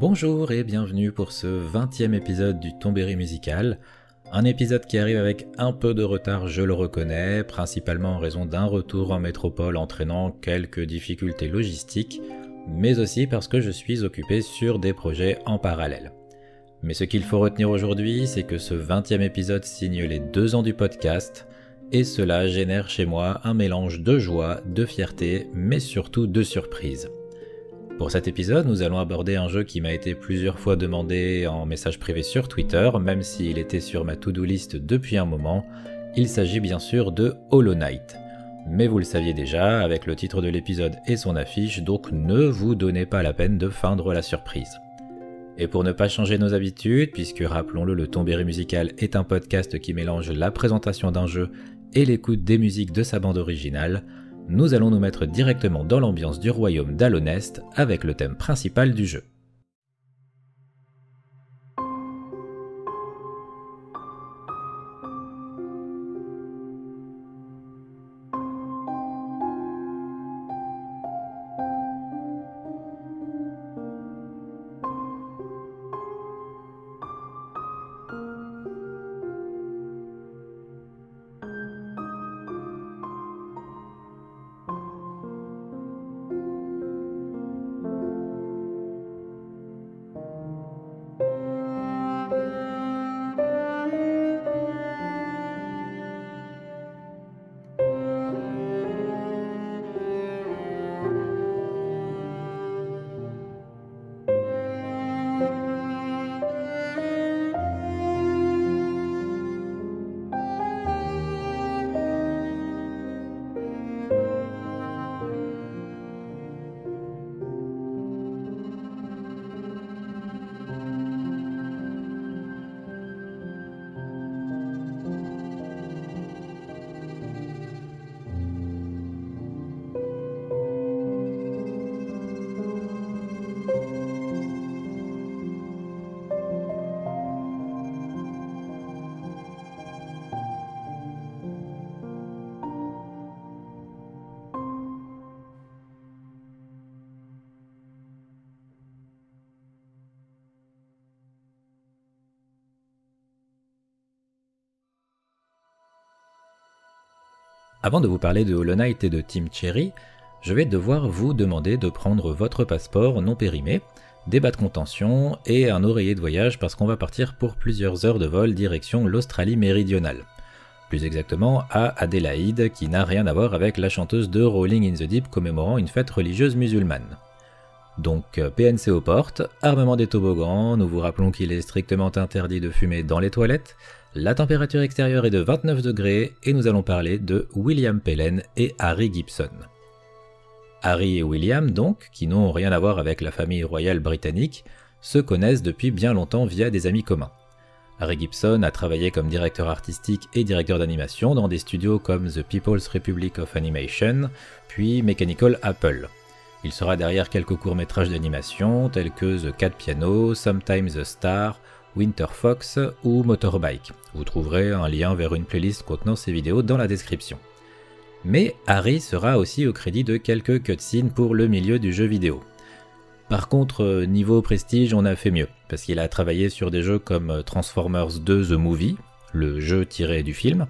Bonjour et bienvenue pour ce 20e épisode du Tombéry musical. Un épisode qui arrive avec un peu de retard, je le reconnais, principalement en raison d'un retour en métropole entraînant quelques difficultés logistiques, mais aussi parce que je suis occupé sur des projets en parallèle. Mais ce qu'il faut retenir aujourd'hui, c'est que ce 20e épisode signe les deux ans du podcast, et cela génère chez moi un mélange de joie, de fierté, mais surtout de surprise. Pour cet épisode, nous allons aborder un jeu qui m'a été plusieurs fois demandé en message privé sur Twitter, même s'il était sur ma to-do list depuis un moment. Il s'agit bien sûr de Hollow Knight. Mais vous le saviez déjà avec le titre de l'épisode et son affiche, donc ne vous donnez pas la peine de feindre la surprise. Et pour ne pas changer nos habitudes, puisque rappelons-le, le Tombéry musical est un podcast qui mélange la présentation d'un jeu et l'écoute des musiques de sa bande originale, nous allons nous mettre directement dans l'ambiance du royaume d'Alonest avec le thème principal du jeu. Avant de vous parler de Hollow Knight et de Team Cherry, je vais devoir vous demander de prendre votre passeport non périmé, des bas de contention et un oreiller de voyage parce qu'on va partir pour plusieurs heures de vol direction l'Australie méridionale. Plus exactement à Adélaïde, qui n'a rien à voir avec la chanteuse de Rolling in the Deep commémorant une fête religieuse musulmane. Donc PNC aux portes, armement des toboggans, nous vous rappelons qu'il est strictement interdit de fumer dans les toilettes, la température extérieure est de 29 degrés et nous allons parler de William Pellen et Harry Gibson. Harry et William, donc, qui n'ont rien à voir avec la famille royale britannique, se connaissent depuis bien longtemps via des amis communs. Harry Gibson a travaillé comme directeur artistique et directeur d'animation dans des studios comme The People's Republic of Animation, puis Mechanical Apple. Il sera derrière quelques courts-métrages d'animation tels que The Cat Piano, Sometimes the Star Winter Fox ou Motorbike. Vous trouverez un lien vers une playlist contenant ces vidéos dans la description. Mais Harry sera aussi au crédit de quelques cutscenes pour le milieu du jeu vidéo. Par contre, euh, niveau prestige, on a fait mieux, parce qu'il a travaillé sur des jeux comme Transformers 2 The Movie, le jeu tiré du film,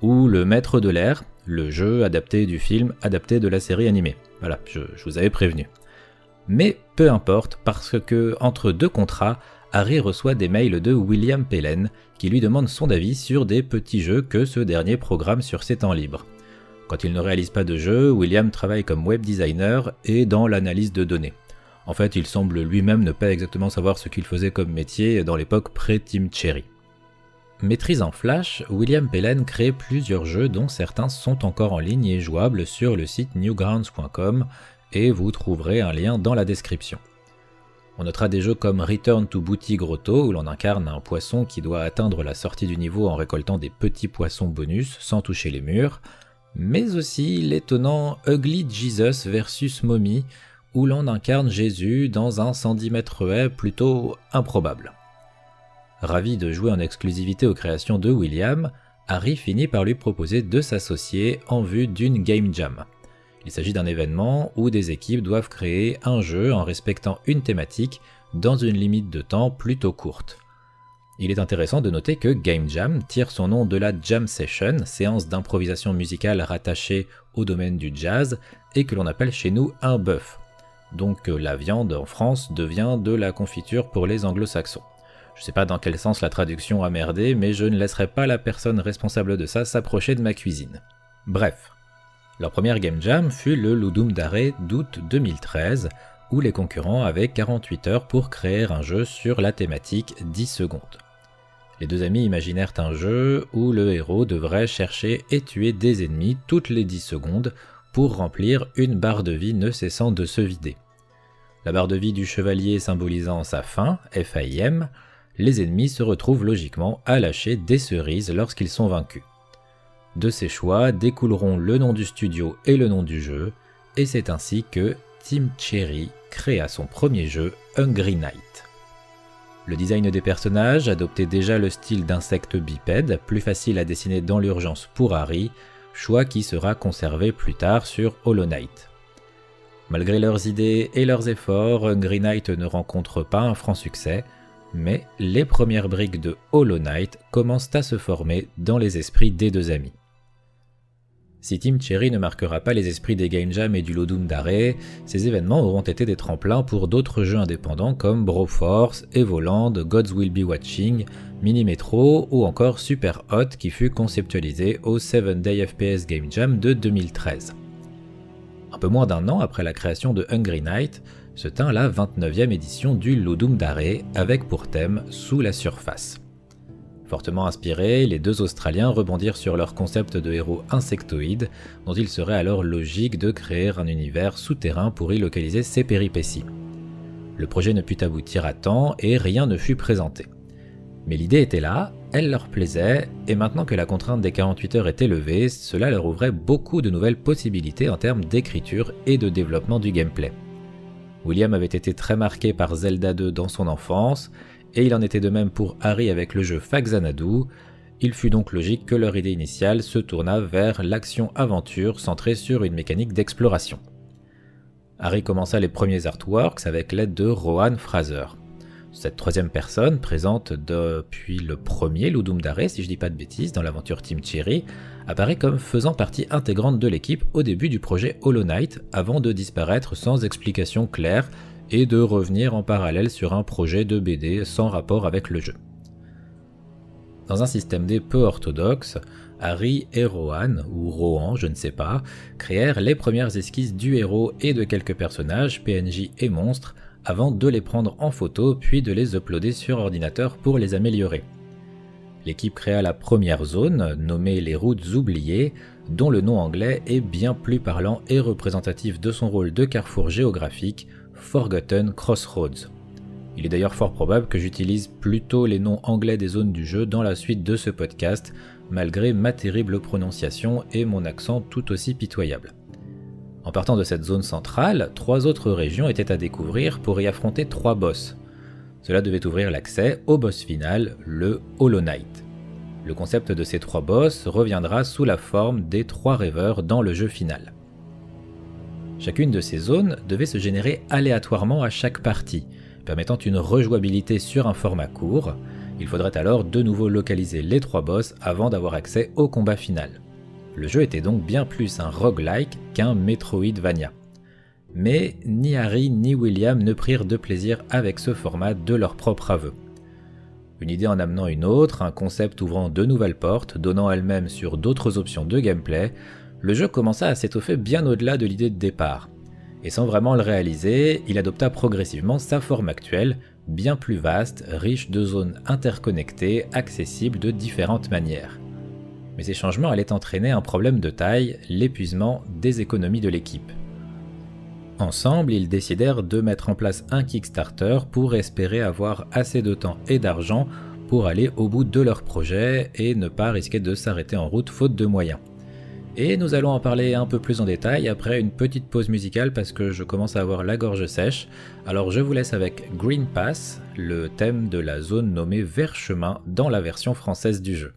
ou Le Maître de l'air, le jeu adapté du film adapté de la série animée. Voilà, je, je vous avais prévenu. Mais peu importe, parce que entre deux contrats, Harry reçoit des mails de William Pellen qui lui demande son avis sur des petits jeux que ce dernier programme sur ses temps libres. Quand il ne réalise pas de jeux, William travaille comme web designer et dans l'analyse de données. En fait, il semble lui-même ne pas exactement savoir ce qu'il faisait comme métier dans l'époque pré-Team Cherry. Maîtrisant Flash, William Pellen crée plusieurs jeux dont certains sont encore en ligne et jouables sur le site newgrounds.com et vous trouverez un lien dans la description. On notera des jeux comme Return to Booty Grotto où l'on incarne un poisson qui doit atteindre la sortie du niveau en récoltant des petits poissons bonus sans toucher les murs, mais aussi l'étonnant Ugly Jesus versus Mommy où l'on incarne Jésus dans un 110 mètres plutôt improbable. Ravi de jouer en exclusivité aux créations de William, Harry finit par lui proposer de s'associer en vue d'une Game Jam. Il s'agit d'un événement où des équipes doivent créer un jeu en respectant une thématique dans une limite de temps plutôt courte. Il est intéressant de noter que Game Jam tire son nom de la Jam Session, séance d'improvisation musicale rattachée au domaine du jazz, et que l'on appelle chez nous un bœuf. Donc euh, la viande en France devient de la confiture pour les anglo-saxons. Je sais pas dans quel sens la traduction a merdé, mais je ne laisserai pas la personne responsable de ça s'approcher de ma cuisine. Bref. Leur première Game Jam fut le Ludum Dare d'août 2013, où les concurrents avaient 48 heures pour créer un jeu sur la thématique 10 secondes. Les deux amis imaginèrent un jeu où le héros devrait chercher et tuer des ennemis toutes les 10 secondes pour remplir une barre de vie ne cessant de se vider. La barre de vie du chevalier symbolisant sa fin, FAIM, les ennemis se retrouvent logiquement à lâcher des cerises lorsqu'ils sont vaincus. De ces choix découleront le nom du studio et le nom du jeu, et c'est ainsi que Team Cherry créa son premier jeu Hungry Night. Le design des personnages adoptait déjà le style d'insecte bipède, plus facile à dessiner dans l'urgence pour Harry, choix qui sera conservé plus tard sur Hollow Knight. Malgré leurs idées et leurs efforts, Hungry Knight ne rencontre pas un franc succès, mais les premières briques de Hollow Knight commencent à se former dans les esprits des deux amis. Si Team Cherry ne marquera pas les esprits des Game Jam et du Lodum d'arrêt, ces événements auront été des tremplins pour d'autres jeux indépendants comme Broforce, Evoland, Gods Will Be Watching, Mini Metro ou encore Super Hot qui fut conceptualisé au 7 Day FPS Game Jam de 2013. Un peu moins d'un an après la création de Hungry Night, se tint la 29e édition du Ludum Dare avec pour thème Sous la surface. Fortement inspirés, les deux Australiens rebondirent sur leur concept de héros insectoïdes, dont il serait alors logique de créer un univers souterrain pour y localiser ses péripéties. Le projet ne put aboutir à temps et rien ne fut présenté. Mais l'idée était là, elle leur plaisait, et maintenant que la contrainte des 48 heures était levée, cela leur ouvrait beaucoup de nouvelles possibilités en termes d'écriture et de développement du gameplay. William avait été très marqué par Zelda 2 dans son enfance, et il en était de même pour Harry avec le jeu Faxanadu, il fut donc logique que leur idée initiale se tournât vers l'action-aventure centrée sur une mécanique d'exploration. Harry commença les premiers artworks avec l'aide de Rohan Fraser. Cette troisième personne, présente depuis le premier Ludum Dare, si je dis pas de bêtises, dans l'aventure Team Cherry, apparaît comme faisant partie intégrante de l'équipe au début du projet Hollow Knight, avant de disparaître sans explication claire et de revenir en parallèle sur un projet de BD sans rapport avec le jeu. Dans un système D peu orthodoxe, Harry et Rohan, ou Rohan, je ne sais pas, créèrent les premières esquisses du héros et de quelques personnages, PNJ et monstres, avant de les prendre en photo puis de les uploader sur ordinateur pour les améliorer. L'équipe créa la première zone, nommée les routes oubliées, dont le nom anglais est bien plus parlant et représentatif de son rôle de carrefour géographique, Forgotten Crossroads. Il est d'ailleurs fort probable que j'utilise plutôt les noms anglais des zones du jeu dans la suite de ce podcast, malgré ma terrible prononciation et mon accent tout aussi pitoyable. En partant de cette zone centrale, trois autres régions étaient à découvrir pour y affronter trois boss. Cela devait ouvrir l'accès au boss final, le Hollow Knight. Le concept de ces trois boss reviendra sous la forme des trois rêveurs dans le jeu final. Chacune de ces zones devait se générer aléatoirement à chaque partie, permettant une rejouabilité sur un format court. Il faudrait alors de nouveau localiser les trois boss avant d'avoir accès au combat final. Le jeu était donc bien plus un roguelike qu'un Metroidvania. Mais ni Harry ni William ne prirent de plaisir avec ce format de leur propre aveu. Une idée en amenant une autre, un concept ouvrant de nouvelles portes, donnant elle-même sur d'autres options de gameplay, le jeu commença à s'étoffer bien au-delà de l'idée de départ. Et sans vraiment le réaliser, il adopta progressivement sa forme actuelle, bien plus vaste, riche de zones interconnectées, accessibles de différentes manières. Mais ces changements allaient entraîner un problème de taille, l'épuisement des économies de l'équipe. Ensemble, ils décidèrent de mettre en place un Kickstarter pour espérer avoir assez de temps et d'argent pour aller au bout de leur projet et ne pas risquer de s'arrêter en route faute de moyens. Et nous allons en parler un peu plus en détail après une petite pause musicale parce que je commence à avoir la gorge sèche. Alors je vous laisse avec Green Pass, le thème de la zone nommée Vert Chemin dans la version française du jeu.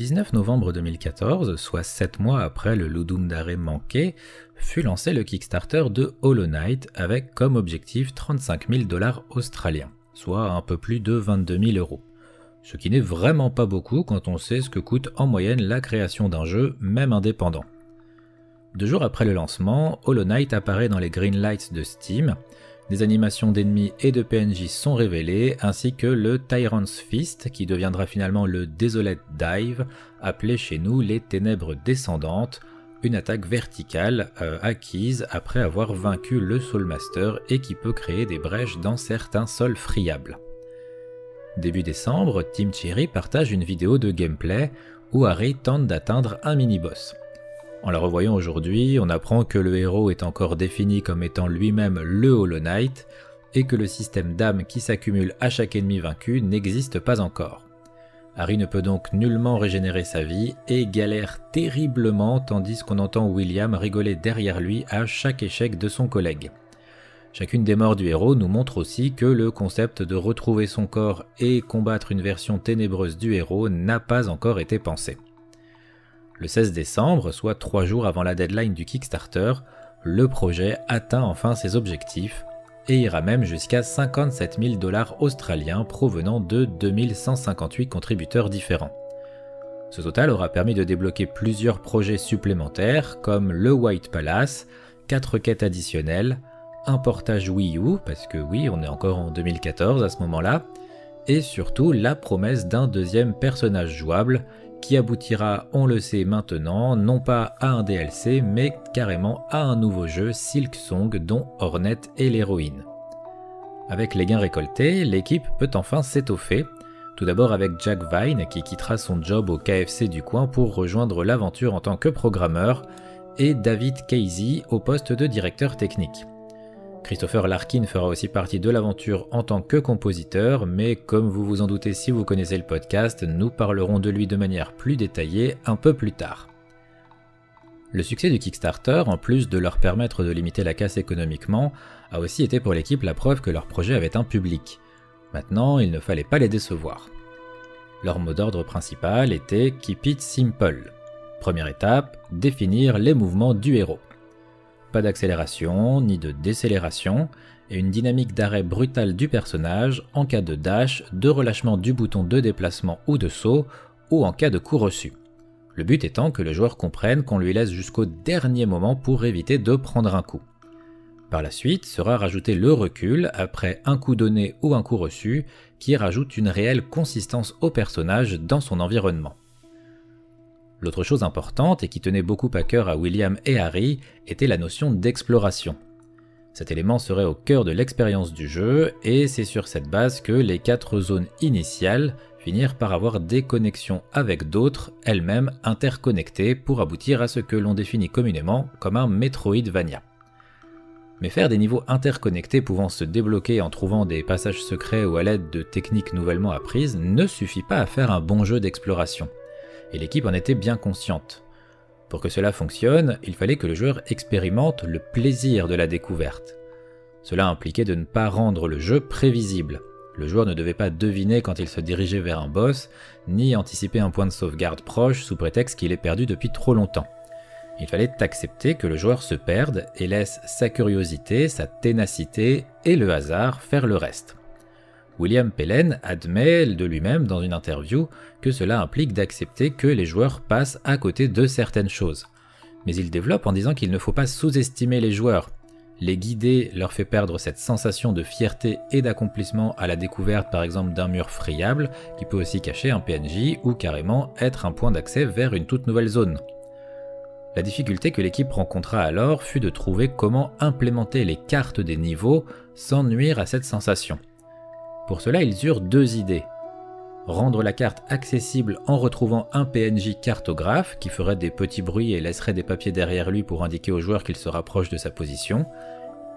19 novembre 2014, soit 7 mois après le Ludum Dare manqué, fut lancé le Kickstarter de Hollow Knight avec comme objectif 35 000 dollars australiens, soit un peu plus de 22 000 euros. Ce qui n'est vraiment pas beaucoup quand on sait ce que coûte en moyenne la création d'un jeu, même indépendant. Deux jours après le lancement, Hollow Knight apparaît dans les green lights de Steam, des animations d'ennemis et de PNJ sont révélées, ainsi que le Tyrant's Fist, qui deviendra finalement le Desolate Dive, appelé chez nous les Ténèbres Descendantes, une attaque verticale euh, acquise après avoir vaincu le Soulmaster et qui peut créer des brèches dans certains sols friables. Début décembre, Team Cherry partage une vidéo de gameplay où Harry tente d'atteindre un mini-boss. En la revoyant aujourd'hui, on apprend que le héros est encore défini comme étant lui-même le Hollow Knight, et que le système d'âme qui s'accumule à chaque ennemi vaincu n'existe pas encore. Harry ne peut donc nullement régénérer sa vie et galère terriblement tandis qu'on entend William rigoler derrière lui à chaque échec de son collègue. Chacune des morts du héros nous montre aussi que le concept de retrouver son corps et combattre une version ténébreuse du héros n'a pas encore été pensé. Le 16 décembre, soit trois jours avant la deadline du Kickstarter, le projet atteint enfin ses objectifs et ira même jusqu'à 57 000 dollars australiens provenant de 2158 contributeurs différents. Ce total aura permis de débloquer plusieurs projets supplémentaires comme le White Palace, 4 quêtes additionnelles, un portage Wii U, parce que oui, on est encore en 2014 à ce moment-là, et surtout la promesse d'un deuxième personnage jouable qui aboutira, on le sait maintenant, non pas à un DLC, mais carrément à un nouveau jeu Silk Song dont Hornet est l'héroïne. Avec les gains récoltés, l'équipe peut enfin s'étoffer, tout d'abord avec Jack Vine qui quittera son job au KFC du coin pour rejoindre l'aventure en tant que programmeur, et David Casey au poste de directeur technique. Christopher Larkin fera aussi partie de l'aventure en tant que compositeur, mais comme vous vous en doutez si vous connaissez le podcast, nous parlerons de lui de manière plus détaillée un peu plus tard. Le succès du Kickstarter, en plus de leur permettre de limiter la casse économiquement, a aussi été pour l'équipe la preuve que leur projet avait un public. Maintenant, il ne fallait pas les décevoir. Leur mot d'ordre principal était Keep it simple. Première étape, définir les mouvements du héros pas d'accélération ni de décélération, et une dynamique d'arrêt brutal du personnage en cas de dash, de relâchement du bouton de déplacement ou de saut, ou en cas de coup reçu. Le but étant que le joueur comprenne qu'on lui laisse jusqu'au dernier moment pour éviter de prendre un coup. Par la suite sera rajouté le recul après un coup donné ou un coup reçu qui rajoute une réelle consistance au personnage dans son environnement. L'autre chose importante et qui tenait beaucoup à cœur à William et Harry était la notion d'exploration. Cet élément serait au cœur de l'expérience du jeu et c'est sur cette base que les quatre zones initiales finirent par avoir des connexions avec d'autres, elles-mêmes interconnectées pour aboutir à ce que l'on définit communément comme un Metroidvania. Mais faire des niveaux interconnectés pouvant se débloquer en trouvant des passages secrets ou à l'aide de techniques nouvellement apprises ne suffit pas à faire un bon jeu d'exploration et l'équipe en était bien consciente. Pour que cela fonctionne, il fallait que le joueur expérimente le plaisir de la découverte. Cela impliquait de ne pas rendre le jeu prévisible. Le joueur ne devait pas deviner quand il se dirigeait vers un boss, ni anticiper un point de sauvegarde proche sous prétexte qu'il est perdu depuis trop longtemps. Il fallait accepter que le joueur se perde et laisse sa curiosité, sa ténacité et le hasard faire le reste. William Pellen admet de lui-même dans une interview que cela implique d'accepter que les joueurs passent à côté de certaines choses. Mais il développe en disant qu'il ne faut pas sous-estimer les joueurs. Les guider leur fait perdre cette sensation de fierté et d'accomplissement à la découverte par exemple d'un mur friable qui peut aussi cacher un PNJ ou carrément être un point d'accès vers une toute nouvelle zone. La difficulté que l'équipe rencontra alors fut de trouver comment implémenter les cartes des niveaux sans nuire à cette sensation. Pour cela, ils eurent deux idées. Rendre la carte accessible en retrouvant un PNJ cartographe qui ferait des petits bruits et laisserait des papiers derrière lui pour indiquer au joueur qu'il se rapproche de sa position,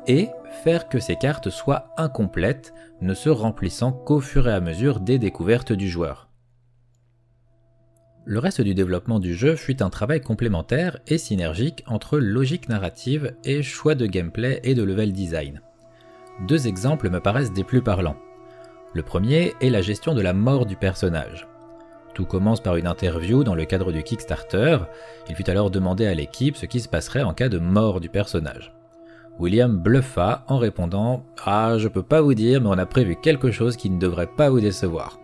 et faire que ces cartes soient incomplètes, ne se remplissant qu'au fur et à mesure des découvertes du joueur. Le reste du développement du jeu fut un travail complémentaire et synergique entre logique narrative et choix de gameplay et de level design. Deux exemples me paraissent des plus parlants. Le premier est la gestion de la mort du personnage. Tout commence par une interview dans le cadre du Kickstarter. Il fut alors demandé à l'équipe ce qui se passerait en cas de mort du personnage. William bluffa en répondant Ah, je peux pas vous dire, mais on a prévu quelque chose qui ne devrait pas vous décevoir.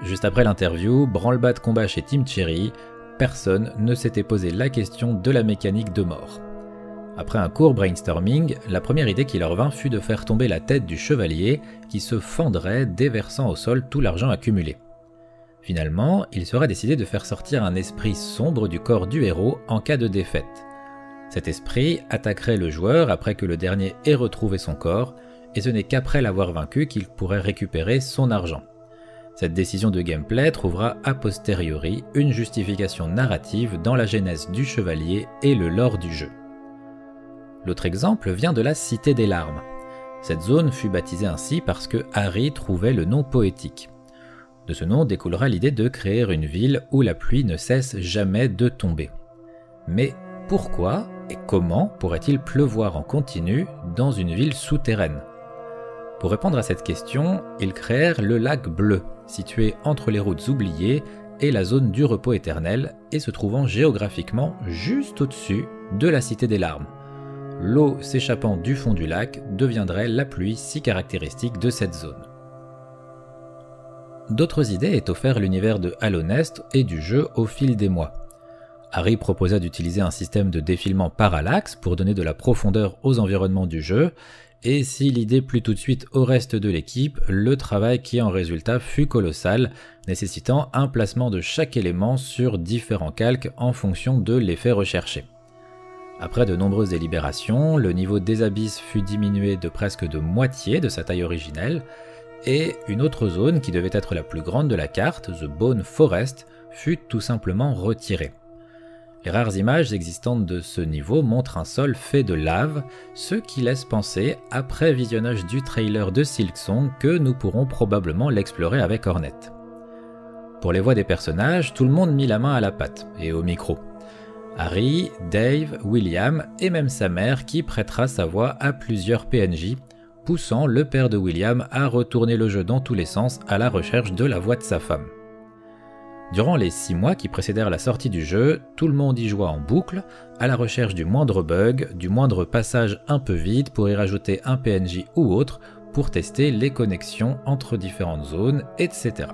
Juste après l'interview, branle-bas de combat chez Team Cherry, personne ne s'était posé la question de la mécanique de mort. Après un court brainstorming, la première idée qui leur vint fut de faire tomber la tête du chevalier qui se fendrait déversant au sol tout l'argent accumulé. Finalement, il sera décidé de faire sortir un esprit sombre du corps du héros en cas de défaite. Cet esprit attaquerait le joueur après que le dernier ait retrouvé son corps, et ce n'est qu'après l'avoir vaincu qu'il pourrait récupérer son argent. Cette décision de gameplay trouvera a posteriori une justification narrative dans la genèse du chevalier et le lore du jeu. L'autre exemple vient de la Cité des Larmes. Cette zone fut baptisée ainsi parce que Harry trouvait le nom poétique. De ce nom découlera l'idée de créer une ville où la pluie ne cesse jamais de tomber. Mais pourquoi et comment pourrait-il pleuvoir en continu dans une ville souterraine? Pour répondre à cette question, ils créèrent le lac bleu, situé entre les routes oubliées et la zone du repos éternel, et se trouvant géographiquement juste au-dessus de la Cité des Larmes l'eau s'échappant du fond du lac deviendrait la pluie si caractéristique de cette zone. d'autres idées est offert l'univers de Halo Nest et du jeu au fil des mois. Harry proposa d'utiliser un système de défilement parallaxe pour donner de la profondeur aux environnements du jeu, et si l'idée plut tout de suite au reste de l'équipe, le travail qui en résulta fut colossal, nécessitant un placement de chaque élément sur différents calques en fonction de l'effet recherché. Après de nombreuses délibérations, le niveau des abysses fut diminué de presque de moitié de sa taille originelle, et une autre zone qui devait être la plus grande de la carte, The Bone Forest, fut tout simplement retirée. Les rares images existantes de ce niveau montrent un sol fait de lave, ce qui laisse penser, après visionnage du trailer de Silksong, que nous pourrons probablement l'explorer avec Hornet. Pour les voix des personnages, tout le monde mit la main à la pâte et au micro. Harry, Dave, William et même sa mère qui prêtera sa voix à plusieurs PNJ, poussant le père de William à retourner le jeu dans tous les sens à la recherche de la voix de sa femme. Durant les 6 mois qui précédèrent la sortie du jeu, tout le monde y joua en boucle, à la recherche du moindre bug, du moindre passage un peu vide pour y rajouter un PNJ ou autre, pour tester les connexions entre différentes zones, etc.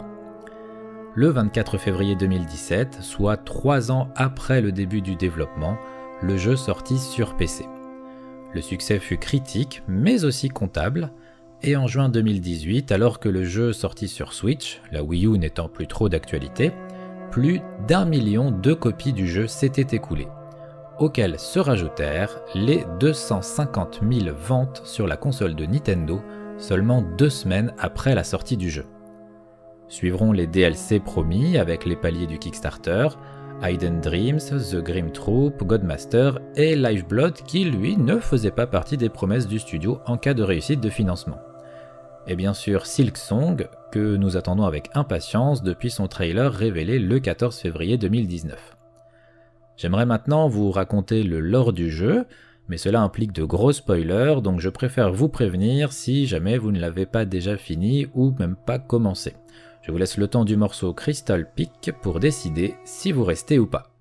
Le 24 février 2017, soit 3 ans après le début du développement, le jeu sortit sur PC. Le succès fut critique, mais aussi comptable, et en juin 2018, alors que le jeu sortit sur Switch, la Wii U n'étant plus trop d'actualité, plus d'un million de copies du jeu s'étaient écoulées, auxquelles se rajoutèrent les 250 000 ventes sur la console de Nintendo seulement deux semaines après la sortie du jeu. Suivront les DLC promis avec les paliers du Kickstarter, Hidden Dreams, The Grim Troop, Godmaster et Lifeblood qui lui ne faisait pas partie des promesses du studio en cas de réussite de financement et bien sûr Silk Song, que nous attendons avec impatience depuis son trailer révélé le 14 février 2019. J'aimerais maintenant vous raconter le lore du jeu, mais cela implique de gros spoilers, donc je préfère vous prévenir si jamais vous ne l'avez pas déjà fini ou même pas commencé. Je vous laisse le temps du morceau Crystal Peak pour décider si vous restez ou pas.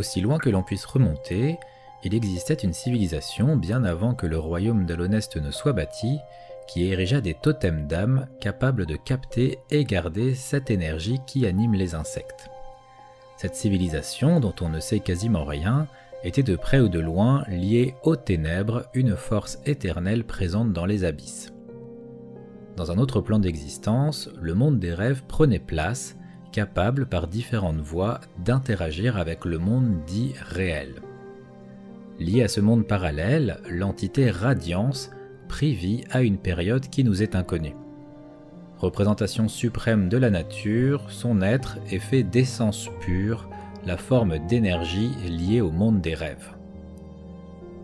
Aussi loin que l'on puisse remonter, il existait une civilisation bien avant que le royaume d'Alonest ne soit bâti, qui érigea des totems d'âme capables de capter et garder cette énergie qui anime les insectes. Cette civilisation, dont on ne sait quasiment rien, était de près ou de loin liée aux ténèbres, une force éternelle présente dans les abysses. Dans un autre plan d'existence, le monde des rêves prenait place, capable par différentes voies d'interagir avec le monde dit réel. Lié à ce monde parallèle, l'entité Radiance prit vie à une période qui nous est inconnue. Représentation suprême de la nature, son être est fait d'essence pure, la forme d'énergie liée au monde des rêves.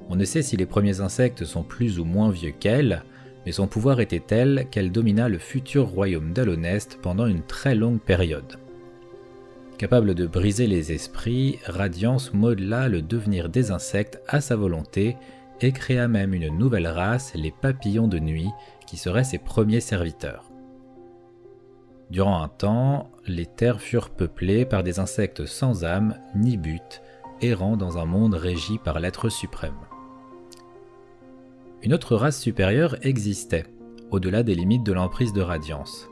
On ne sait si les premiers insectes sont plus ou moins vieux qu'elle, mais son pouvoir était tel qu'elle domina le futur royaume d'Alonest pendant une très longue période. Capable de briser les esprits, Radiance modela le devenir des insectes à sa volonté et créa même une nouvelle race, les papillons de nuit, qui seraient ses premiers serviteurs. Durant un temps, les terres furent peuplées par des insectes sans âme ni but, errant dans un monde régi par l'être suprême. Une autre race supérieure existait, au-delà des limites de l'emprise de radiance.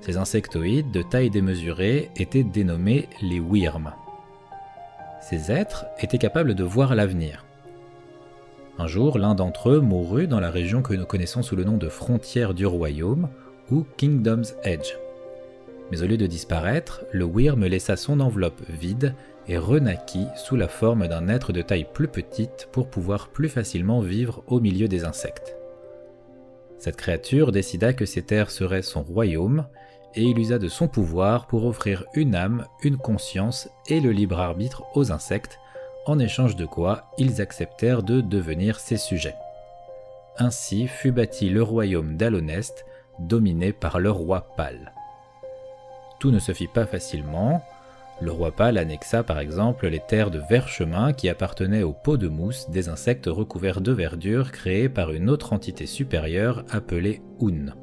Ces insectoïdes de taille démesurée étaient dénommés les Wyrms. Ces êtres étaient capables de voir l'avenir. Un jour, l'un d'entre eux mourut dans la région que nous connaissons sous le nom de frontière du royaume, ou Kingdom's Edge. Mais au lieu de disparaître, le Wyrm laissa son enveloppe vide et renaquit sous la forme d'un être de taille plus petite pour pouvoir plus facilement vivre au milieu des insectes. Cette créature décida que ces terres seraient son royaume et il usa de son pouvoir pour offrir une âme, une conscience et le libre arbitre aux insectes, en échange de quoi ils acceptèrent de devenir ses sujets. Ainsi fut bâti le royaume d'Alonest, dominé par le roi Pâle. Tout ne se fit pas facilement. Le roi Pâle annexa par exemple les terres de Verchemin qui appartenaient aux pots de mousse des insectes recouverts de verdure créés par une autre entité supérieure appelée Un.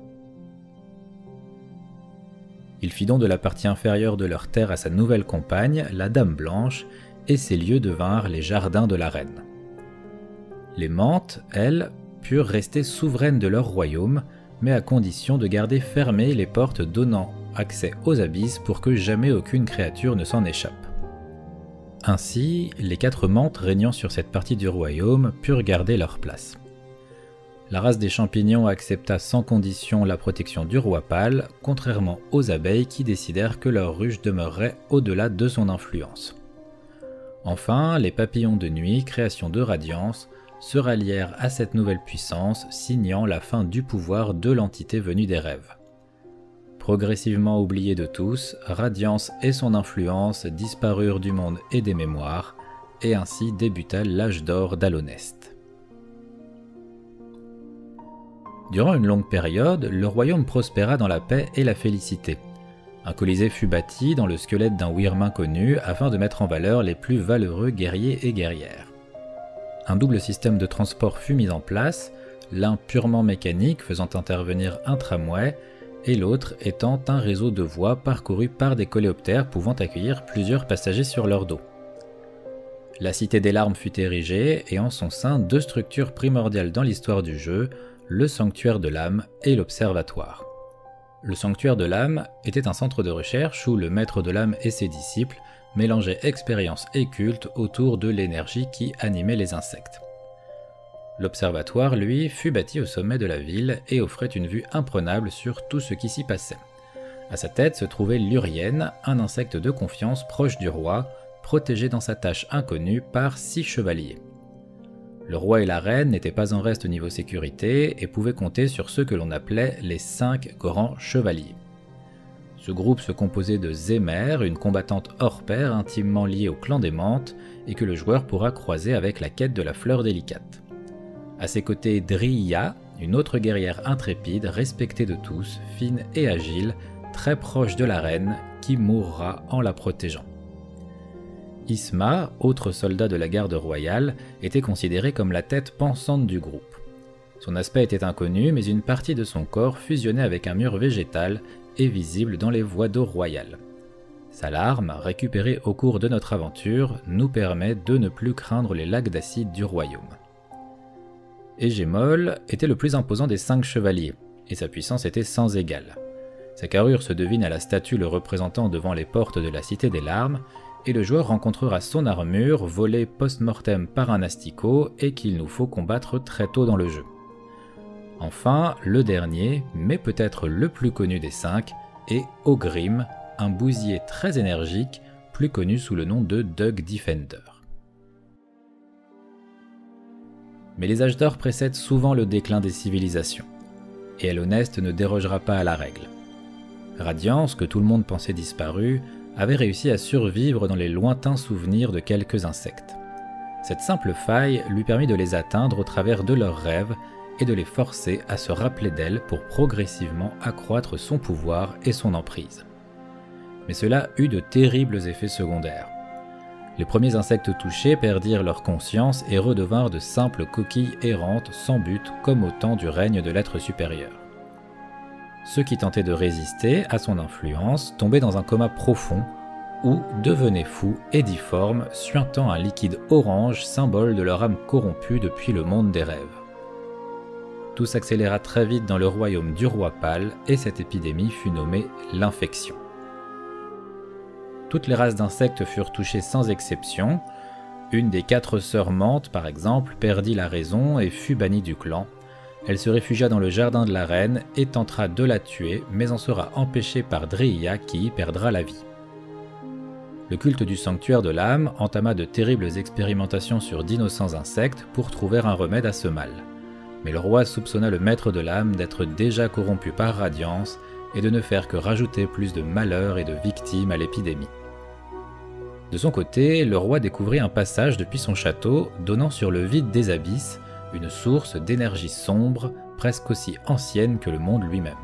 Il fit donc de la partie inférieure de leur terre à sa nouvelle compagne, la Dame Blanche, et ces lieux devinrent les jardins de la reine. Les Mantes, elles, purent rester souveraines de leur royaume, mais à condition de garder fermées les portes donnant accès aux abysses pour que jamais aucune créature ne s'en échappe. Ainsi, les quatre mantes régnant sur cette partie du royaume purent garder leur place. La race des champignons accepta sans condition la protection du roi pâle, contrairement aux abeilles qui décidèrent que leur ruche demeurerait au-delà de son influence. Enfin, les papillons de nuit, création de radiance, se rallièrent à cette nouvelle puissance, signant la fin du pouvoir de l'entité venue des rêves. Progressivement oublié de tous, Radiance et son influence disparurent du monde et des mémoires, et ainsi débuta l'âge d'or d'Alonest. Durant une longue période, le royaume prospéra dans la paix et la félicité. Un colisée fut bâti dans le squelette d'un Wyrm inconnu afin de mettre en valeur les plus valeureux guerriers et guerrières. Un double système de transport fut mis en place, l'un purement mécanique faisant intervenir un tramway et l'autre étant un réseau de voies parcouru par des coléoptères pouvant accueillir plusieurs passagers sur leur dos. La Cité des Larmes fut érigée et en son sein deux structures primordiales dans l'histoire du jeu, le Sanctuaire de l'âme et l'Observatoire. Le Sanctuaire de l'âme était un centre de recherche où le maître de l'âme et ses disciples mélangeaient expérience et culte autour de l'énergie qui animait les insectes. L'observatoire, lui, fut bâti au sommet de la ville et offrait une vue imprenable sur tout ce qui s'y passait. À sa tête se trouvait l'Urienne, un insecte de confiance proche du roi, protégé dans sa tâche inconnue par six chevaliers. Le roi et la reine n'étaient pas en reste au niveau sécurité et pouvaient compter sur ceux que l'on appelait les cinq grands chevaliers. Ce groupe se composait de Zémer, une combattante hors pair intimement liée au clan des Mantes et que le joueur pourra croiser avec la quête de la fleur délicate. À ses côtés, Dria, une autre guerrière intrépide, respectée de tous, fine et agile, très proche de la reine, qui mourra en la protégeant. Isma, autre soldat de la garde royale, était considéré comme la tête pensante du groupe. Son aspect était inconnu, mais une partie de son corps fusionnait avec un mur végétal et visible dans les voies d'eau royales. Sa larme, récupérée au cours de notre aventure, nous permet de ne plus craindre les lacs d'acide du royaume. Égémol était le plus imposant des cinq chevaliers, et sa puissance était sans égale. Sa carrure se devine à la statue le représentant devant les portes de la Cité des Larmes, et le joueur rencontrera son armure volée post-mortem par un asticot et qu'il nous faut combattre très tôt dans le jeu. Enfin, le dernier, mais peut-être le plus connu des cinq, est Ogrim, un bousier très énergique, plus connu sous le nom de Dug Defender. Mais les âges d'or précèdent souvent le déclin des civilisations, et Elonest ne dérogera pas à la règle. Radiance, que tout le monde pensait disparue, avait réussi à survivre dans les lointains souvenirs de quelques insectes. Cette simple faille lui permit de les atteindre au travers de leurs rêves et de les forcer à se rappeler d'elle pour progressivement accroître son pouvoir et son emprise. Mais cela eut de terribles effets secondaires. Les premiers insectes touchés perdirent leur conscience et redevinrent de simples coquilles errantes sans but comme au temps du règne de l'être supérieur. Ceux qui tentaient de résister à son influence tombaient dans un coma profond ou devenaient fous et difformes, suintant un liquide orange, symbole de leur âme corrompue depuis le monde des rêves. Tout s'accéléra très vite dans le royaume du roi pâle et cette épidémie fut nommée l'infection. Toutes les races d'insectes furent touchées sans exception. Une des quatre sœurs Mantes, par exemple, perdit la raison et fut bannie du clan, elle se réfugia dans le jardin de la reine et tentera de la tuer, mais en sera empêchée par Dreia qui y perdra la vie. Le culte du sanctuaire de l'âme entama de terribles expérimentations sur d'innocents insectes pour trouver un remède à ce mal. Mais le roi soupçonna le maître de l'âme d'être déjà corrompu par Radiance et de ne faire que rajouter plus de malheurs et de victimes à l'épidémie. De son côté, le roi découvrit un passage depuis son château donnant sur le vide des abysses une source d'énergie sombre, presque aussi ancienne que le monde lui-même.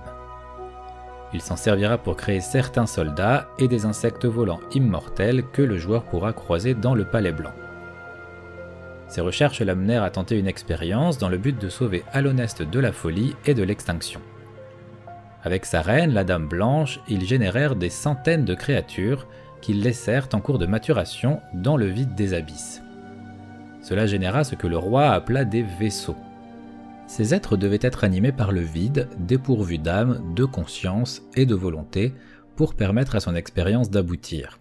Il s'en servira pour créer certains soldats et des insectes volants immortels que le joueur pourra croiser dans le Palais Blanc. Ses recherches l'amenèrent à tenter une expérience dans le but de sauver Alonest de la folie et de l'extinction. Avec sa reine, la Dame Blanche, ils générèrent des centaines de créatures qu'ils laissèrent en cours de maturation dans le vide des abysses. Cela généra ce que le roi appela des vaisseaux. Ces êtres devaient être animés par le vide, dépourvus d'âme, de conscience et de volonté, pour permettre à son expérience d'aboutir.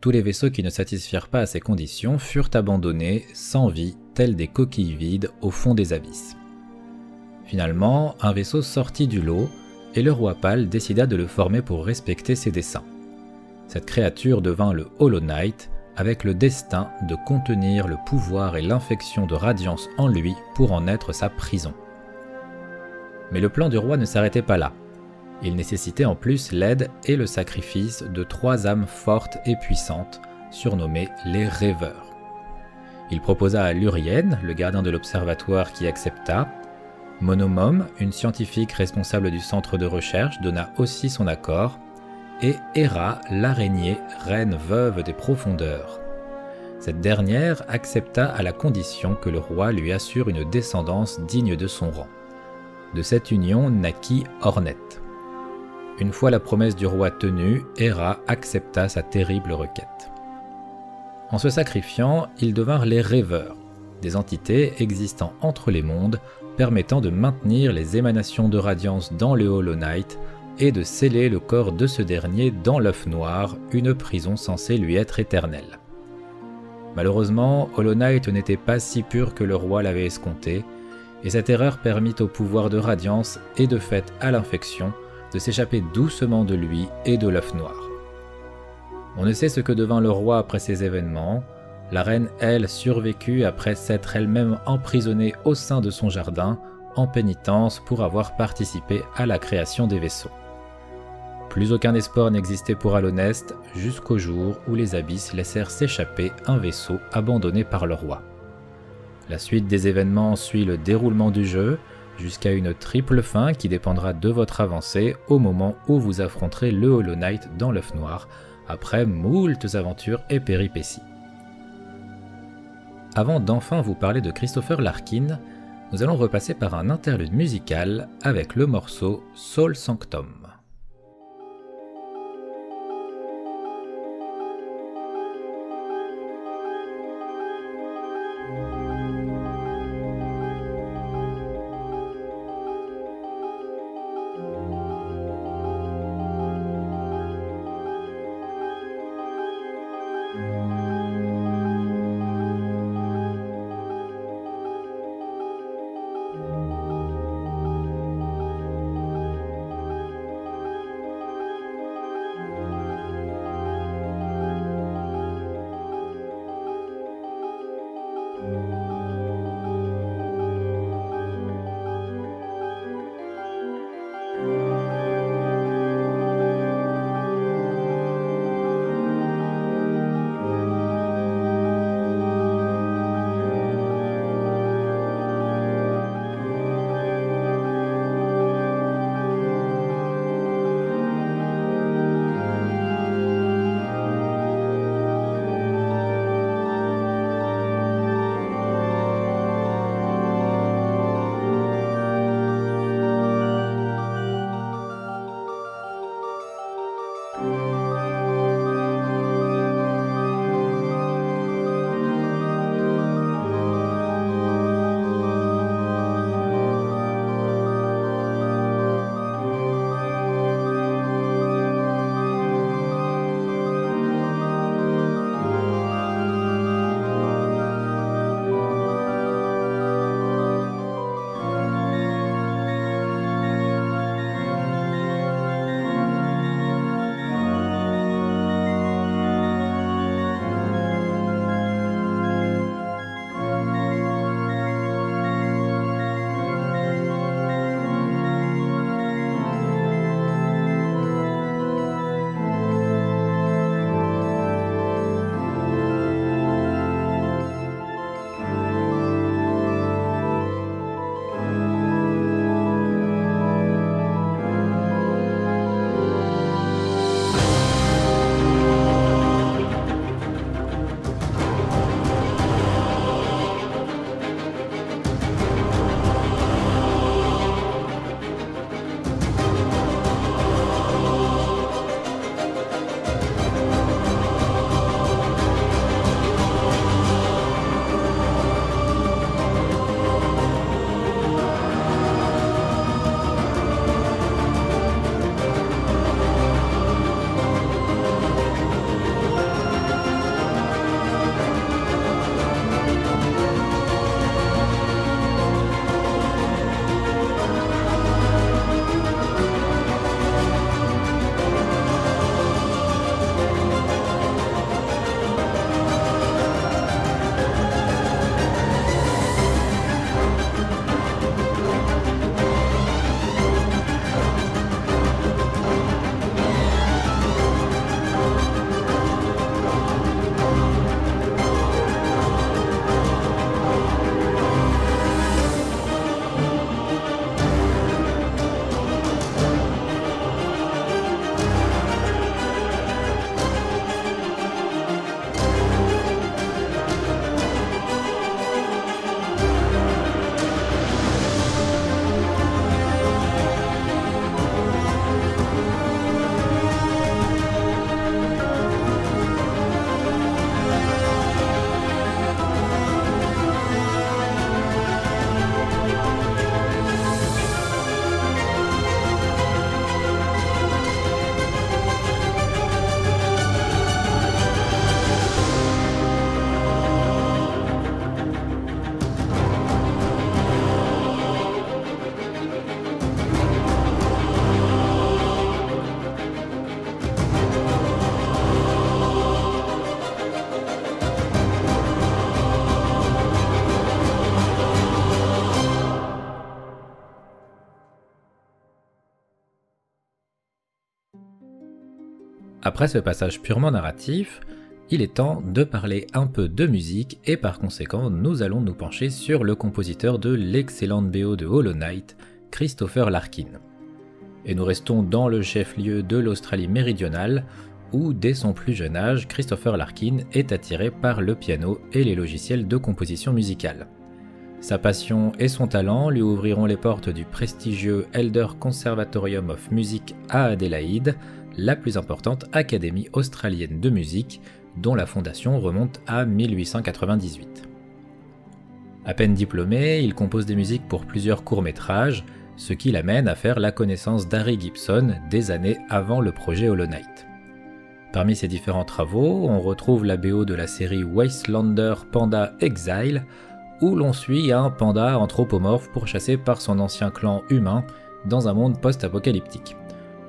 Tous les vaisseaux qui ne satisfirent pas à ces conditions furent abandonnés, sans vie, tels des coquilles vides au fond des abysses. Finalement, un vaisseau sortit du lot, et le roi Pâle décida de le former pour respecter ses desseins. Cette créature devint le Hollow Knight, avec le destin de contenir le pouvoir et l'infection de radiance en lui pour en être sa prison. Mais le plan du roi ne s'arrêtait pas là. Il nécessitait en plus l'aide et le sacrifice de trois âmes fortes et puissantes, surnommées les rêveurs. Il proposa à Lurienne, le gardien de l'observatoire qui accepta. Monomom, une scientifique responsable du centre de recherche, donna aussi son accord, et Héra, l'araignée, reine veuve des profondeurs. Cette dernière accepta à la condition que le roi lui assure une descendance digne de son rang. De cette union naquit Hornet. Une fois la promesse du roi tenue, Héra accepta sa terrible requête. En se sacrifiant, ils devinrent les rêveurs, des entités existant entre les mondes, permettant de maintenir les émanations de radiance dans le Hollow Knight et de sceller le corps de ce dernier dans l'œuf noir, une prison censée lui être éternelle. Malheureusement, Hollow Knight n'était pas si pur que le roi l'avait escompté, et cette erreur permit au pouvoir de radiance et de fait à l'infection de s'échapper doucement de lui et de l'œuf noir. On ne sait ce que devint le roi après ces événements, la reine, elle, survécut après s'être elle-même emprisonnée au sein de son jardin en pénitence pour avoir participé à la création des vaisseaux. Plus aucun espoir n'existait pour Alonest jusqu'au jour où les abysses laissèrent s'échapper un vaisseau abandonné par le roi. La suite des événements suit le déroulement du jeu jusqu'à une triple fin qui dépendra de votre avancée au moment où vous affronterez le Hollow Knight dans l'œuf noir après moultes aventures et péripéties. Avant d'enfin vous parler de Christopher Larkin, nous allons repasser par un interlude musical avec le morceau Soul Sanctum. Après ce passage purement narratif, il est temps de parler un peu de musique et par conséquent nous allons nous pencher sur le compositeur de l'excellente BO de Hollow Knight, Christopher Larkin. Et nous restons dans le chef-lieu de l'Australie méridionale où dès son plus jeune âge, Christopher Larkin est attiré par le piano et les logiciels de composition musicale. Sa passion et son talent lui ouvriront les portes du prestigieux Elder Conservatorium of Music à Adélaïde, la plus importante académie australienne de musique, dont la fondation remonte à 1898. À peine diplômé, il compose des musiques pour plusieurs courts-métrages, ce qui l'amène à faire la connaissance d'Harry Gibson des années avant le projet Hollow Knight. Parmi ses différents travaux, on retrouve la BO de la série Wastelander Panda Exile, où l'on suit un panda anthropomorphe pourchassé par son ancien clan humain dans un monde post-apocalyptique.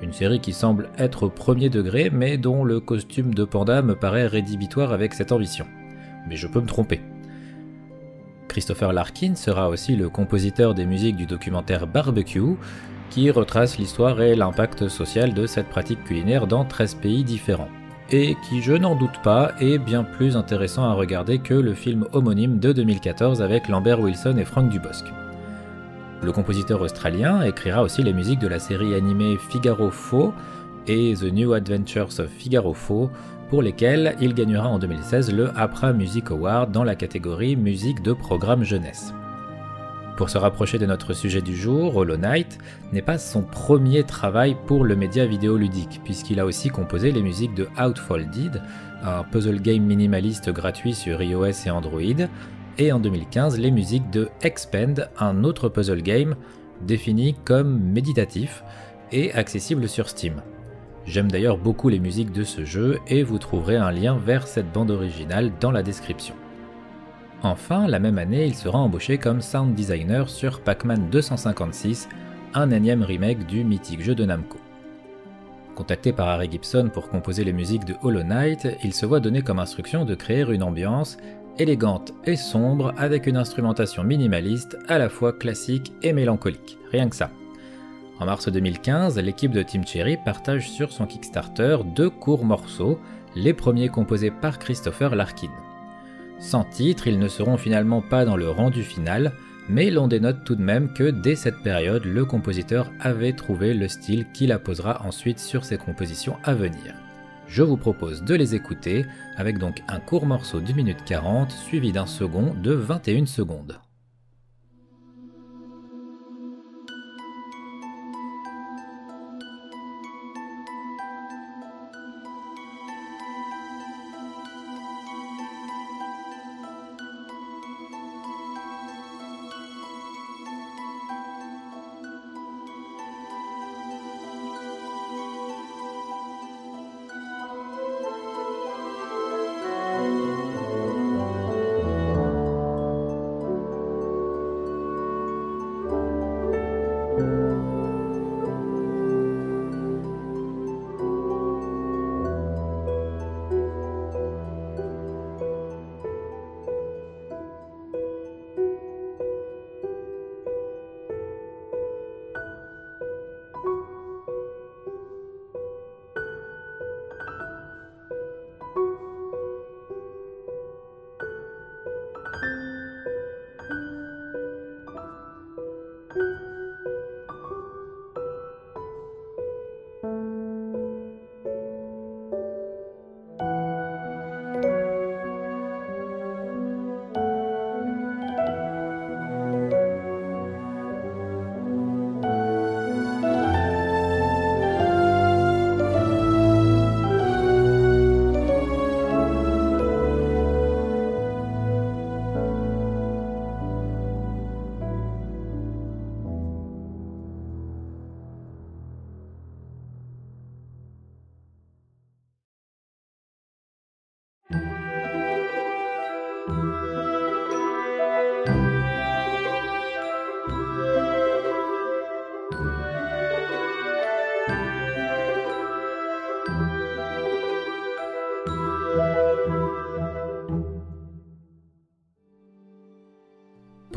Une série qui semble être au premier degré, mais dont le costume de panda me paraît rédhibitoire avec cette ambition. Mais je peux me tromper. Christopher Larkin sera aussi le compositeur des musiques du documentaire Barbecue, qui retrace l'histoire et l'impact social de cette pratique culinaire dans 13 pays différents et qui, je n'en doute pas, est bien plus intéressant à regarder que le film homonyme de 2014 avec Lambert Wilson et Frank Dubosc. Le compositeur australien écrira aussi les musiques de la série animée Figaro Faux et The New Adventures of Figaro Faux, pour lesquels il gagnera en 2016 le APRA Music Award dans la catégorie musique de programme jeunesse. Pour se rapprocher de notre sujet du jour, Hollow Knight n'est pas son premier travail pour le média vidéoludique, puisqu'il a aussi composé les musiques de Outfolded, un puzzle game minimaliste gratuit sur iOS et Android, et en 2015 les musiques de Expand, un autre puzzle game défini comme méditatif et accessible sur Steam. J'aime d'ailleurs beaucoup les musiques de ce jeu et vous trouverez un lien vers cette bande originale dans la description. Enfin, la même année, il sera embauché comme sound designer sur Pac-Man 256, un énième remake du mythique jeu de Namco. Contacté par Harry Gibson pour composer les musiques de Hollow Knight, il se voit donner comme instruction de créer une ambiance élégante et sombre avec une instrumentation minimaliste à la fois classique et mélancolique. Rien que ça. En mars 2015, l'équipe de Team Cherry partage sur son Kickstarter deux courts morceaux, les premiers composés par Christopher Larkin. Sans titre, ils ne seront finalement pas dans le rendu final, mais l'on dénote tout de même que dès cette période, le compositeur avait trouvé le style qu'il apposera ensuite sur ses compositions à venir. Je vous propose de les écouter, avec donc un court morceau de minute 40 suivi d'un second de 21 secondes.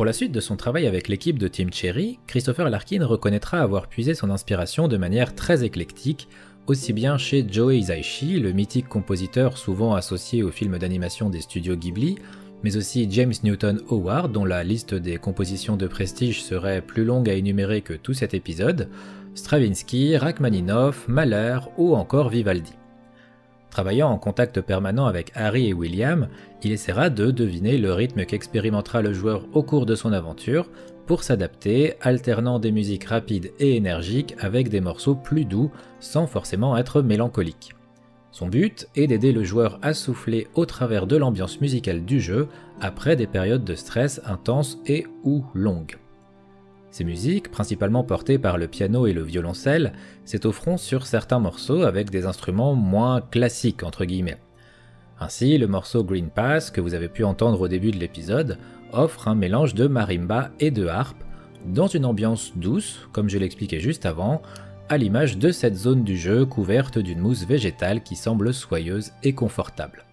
Pour la suite de son travail avec l'équipe de Team Cherry, Christopher Larkin reconnaîtra avoir puisé son inspiration de manière très éclectique, aussi bien chez Joe Hisaishi, le mythique compositeur souvent associé aux films d'animation des studios Ghibli, mais aussi James Newton Howard, dont la liste des compositions de prestige serait plus longue à énumérer que tout cet épisode, Stravinsky, Rachmaninoff, Mahler ou encore Vivaldi. Travaillant en contact permanent avec Harry et William, il essaiera de deviner le rythme qu'expérimentera le joueur au cours de son aventure pour s'adapter, alternant des musiques rapides et énergiques avec des morceaux plus doux sans forcément être mélancoliques. Son but est d'aider le joueur à souffler au travers de l'ambiance musicale du jeu après des périodes de stress intenses et ou longues. Ces musiques, principalement portées par le piano et le violoncelle, s'étofferont sur certains morceaux avec des instruments moins classiques entre guillemets. Ainsi, le morceau Green Pass que vous avez pu entendre au début de l'épisode offre un mélange de marimba et de harpe dans une ambiance douce, comme je l'expliquais juste avant, à l'image de cette zone du jeu couverte d'une mousse végétale qui semble soyeuse et confortable.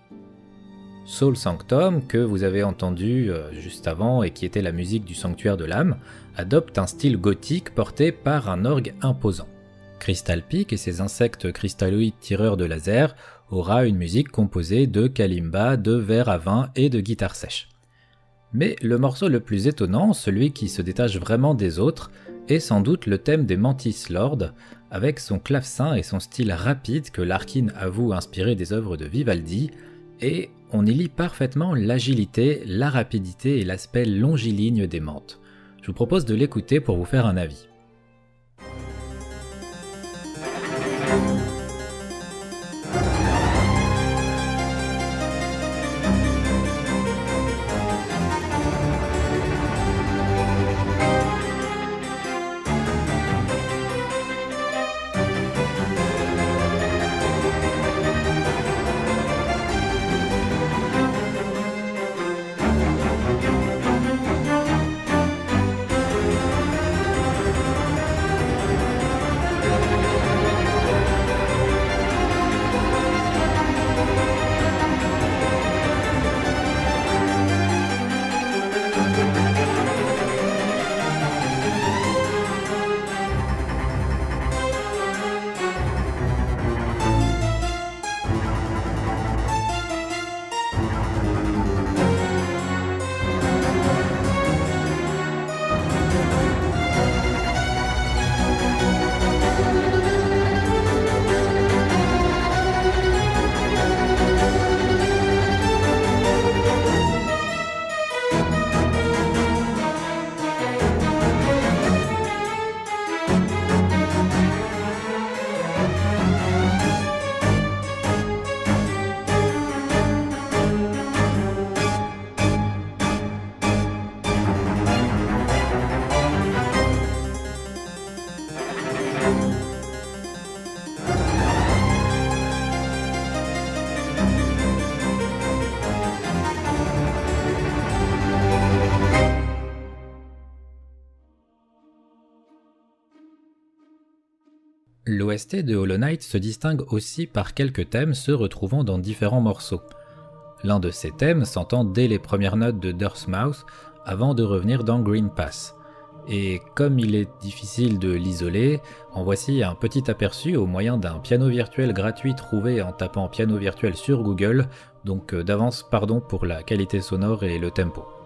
Soul Sanctum, que vous avez entendu euh, juste avant et qui était la musique du sanctuaire de l'âme, adopte un style gothique porté par un orgue imposant. Crystal Peak et ses insectes cristalloïdes tireurs de laser aura une musique composée de kalimba, de verre à vin et de guitare sèche. Mais le morceau le plus étonnant, celui qui se détache vraiment des autres, est sans doute le thème des Mantis Lord, avec son clavecin et son style rapide que Larkin avoue inspirer des œuvres de Vivaldi, et on y lit parfaitement l'agilité, la rapidité et l'aspect longiligne des mantes. Je vous propose de l'écouter pour vous faire un avis. De Hollow Knight se distingue aussi par quelques thèmes se retrouvant dans différents morceaux. L'un de ces thèmes s'entend dès les premières notes de Mouth avant de revenir dans Green Pass. Et comme il est difficile de l'isoler, en voici un petit aperçu au moyen d'un piano virtuel gratuit trouvé en tapant piano virtuel sur Google, donc euh, d'avance pardon pour la qualité sonore et le tempo.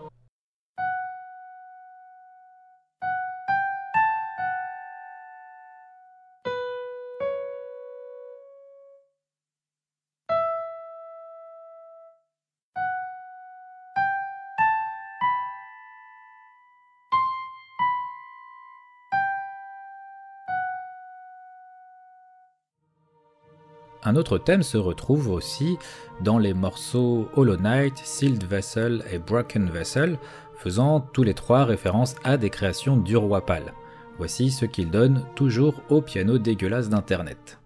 Un autre thème se retrouve aussi dans les morceaux Hollow Knight, Sealed Vessel et Broken Vessel, faisant tous les trois référence à des créations du roi Pâle. Voici ce qu'il donne toujours au piano dégueulasse d'Internet.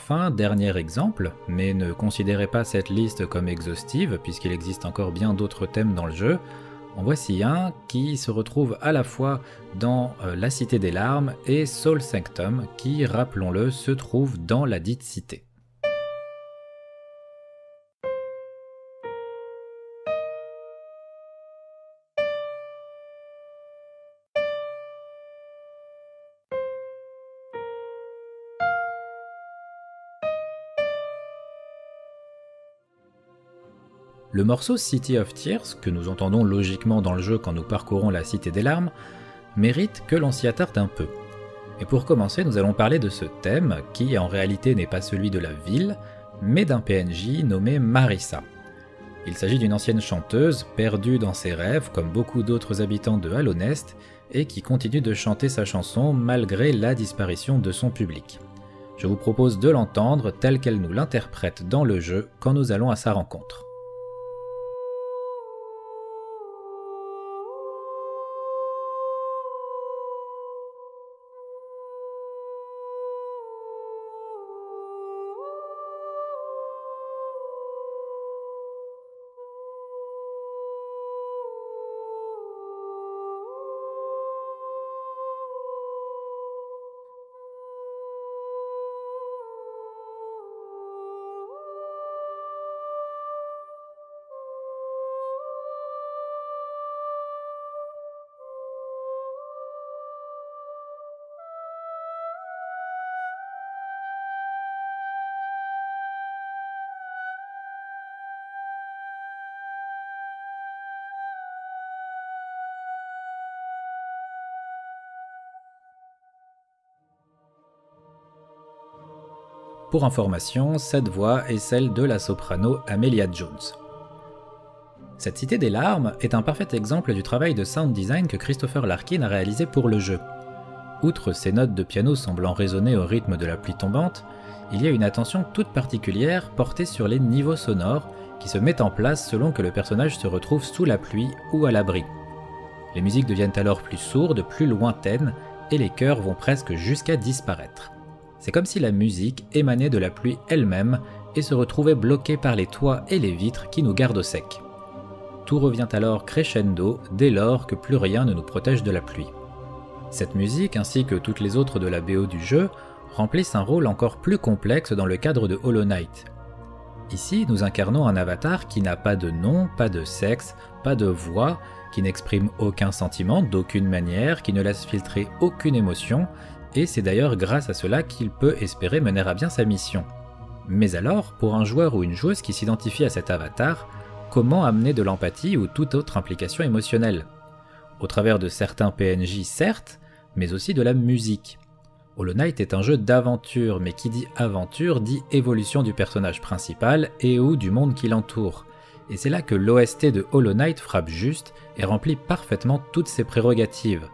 Enfin, dernier exemple, mais ne considérez pas cette liste comme exhaustive puisqu'il existe encore bien d'autres thèmes dans le jeu, en voici un qui se retrouve à la fois dans euh, la Cité des Larmes et Soul Sanctum qui, rappelons-le, se trouve dans la dite cité. Le morceau City of Tears, que nous entendons logiquement dans le jeu quand nous parcourons la Cité des Larmes, mérite que l'on s'y attarde un peu. Et pour commencer, nous allons parler de ce thème, qui en réalité n'est pas celui de la ville, mais d'un PNJ nommé Marissa. Il s'agit d'une ancienne chanteuse, perdue dans ses rêves comme beaucoup d'autres habitants de Halonest, et qui continue de chanter sa chanson malgré la disparition de son public. Je vous propose de l'entendre telle qu'elle nous l'interprète dans le jeu quand nous allons à sa rencontre. Pour information, cette voix est celle de la soprano Amelia Jones. Cette Cité des larmes est un parfait exemple du travail de sound design que Christopher Larkin a réalisé pour le jeu. Outre ces notes de piano semblant résonner au rythme de la pluie tombante, il y a une attention toute particulière portée sur les niveaux sonores qui se mettent en place selon que le personnage se retrouve sous la pluie ou à l'abri. Les musiques deviennent alors plus sourdes, plus lointaines, et les chœurs vont presque jusqu'à disparaître. C'est comme si la musique émanait de la pluie elle-même et se retrouvait bloquée par les toits et les vitres qui nous gardent au sec. Tout revient alors crescendo dès lors que plus rien ne nous protège de la pluie. Cette musique, ainsi que toutes les autres de la BO du jeu, remplissent un rôle encore plus complexe dans le cadre de Hollow Knight. Ici, nous incarnons un avatar qui n'a pas de nom, pas de sexe, pas de voix, qui n'exprime aucun sentiment d'aucune manière, qui ne laisse filtrer aucune émotion, et c'est d'ailleurs grâce à cela qu'il peut espérer mener à bien sa mission. Mais alors, pour un joueur ou une joueuse qui s'identifie à cet avatar, comment amener de l'empathie ou toute autre implication émotionnelle? Au travers de certains PNJ certes, mais aussi de la musique. Hollow Knight est un jeu d'aventure, mais qui dit aventure dit évolution du personnage principal et ou du monde qui l'entoure. Et c'est là que l'OST de Hollow Knight frappe juste et remplit parfaitement toutes ses prérogatives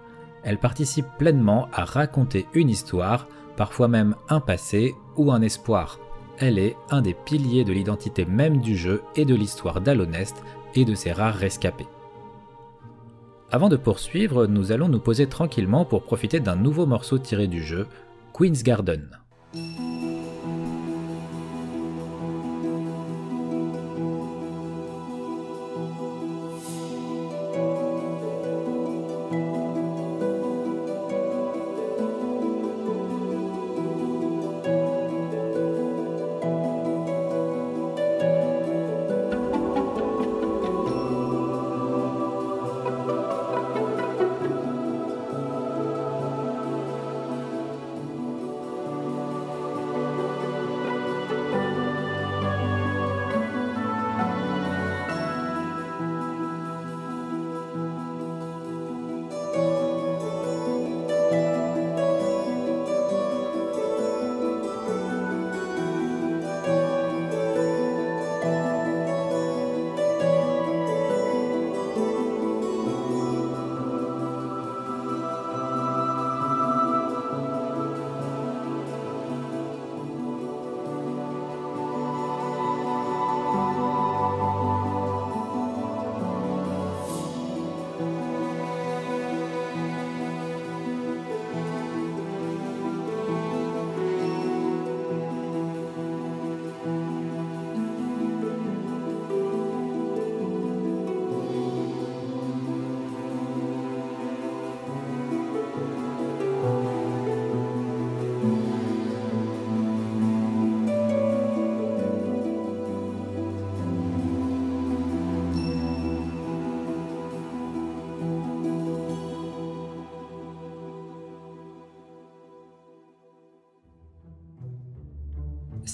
elle participe pleinement à raconter une histoire, parfois même un passé ou un espoir. Elle est un des piliers de l'identité même du jeu et de l'histoire d'Alonest et de ses rares rescapés. Avant de poursuivre, nous allons nous poser tranquillement pour profiter d'un nouveau morceau tiré du jeu, Queen's Garden.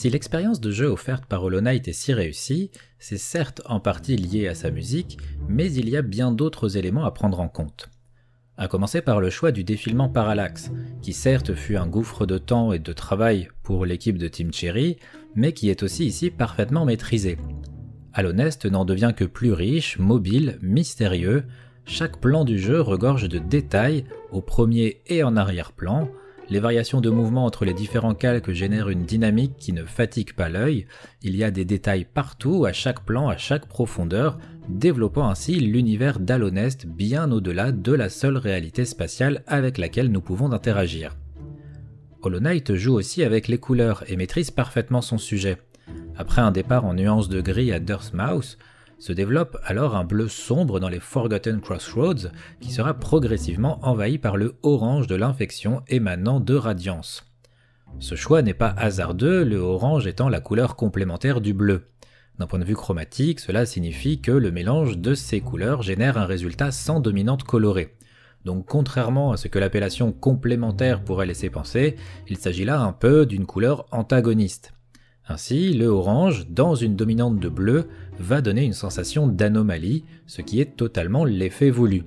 Si l'expérience de jeu offerte par Hollow Knight est si réussie, c'est certes en partie lié à sa musique, mais il y a bien d'autres éléments à prendre en compte. A commencer par le choix du défilement parallaxe, qui certes fut un gouffre de temps et de travail pour l'équipe de Team Cherry, mais qui est aussi ici parfaitement maîtrisé. Alonest n'en devient que plus riche, mobile, mystérieux, chaque plan du jeu regorge de détails, au premier et en arrière-plan, les variations de mouvement entre les différents calques génèrent une dynamique qui ne fatigue pas l'œil, il y a des détails partout, à chaque plan, à chaque profondeur, développant ainsi l'univers d'Alonest bien au-delà de la seule réalité spatiale avec laquelle nous pouvons interagir. Hollow Knight joue aussi avec les couleurs et maîtrise parfaitement son sujet. Après un départ en nuances de gris à Mouse, se développe alors un bleu sombre dans les Forgotten Crossroads qui sera progressivement envahi par le orange de l'infection émanant de Radiance. Ce choix n'est pas hasardeux, le orange étant la couleur complémentaire du bleu. D'un point de vue chromatique, cela signifie que le mélange de ces couleurs génère un résultat sans dominante colorée. Donc contrairement à ce que l'appellation complémentaire pourrait laisser penser, il s'agit là un peu d'une couleur antagoniste. Ainsi, le orange, dans une dominante de bleu, va donner une sensation d'anomalie, ce qui est totalement l'effet voulu.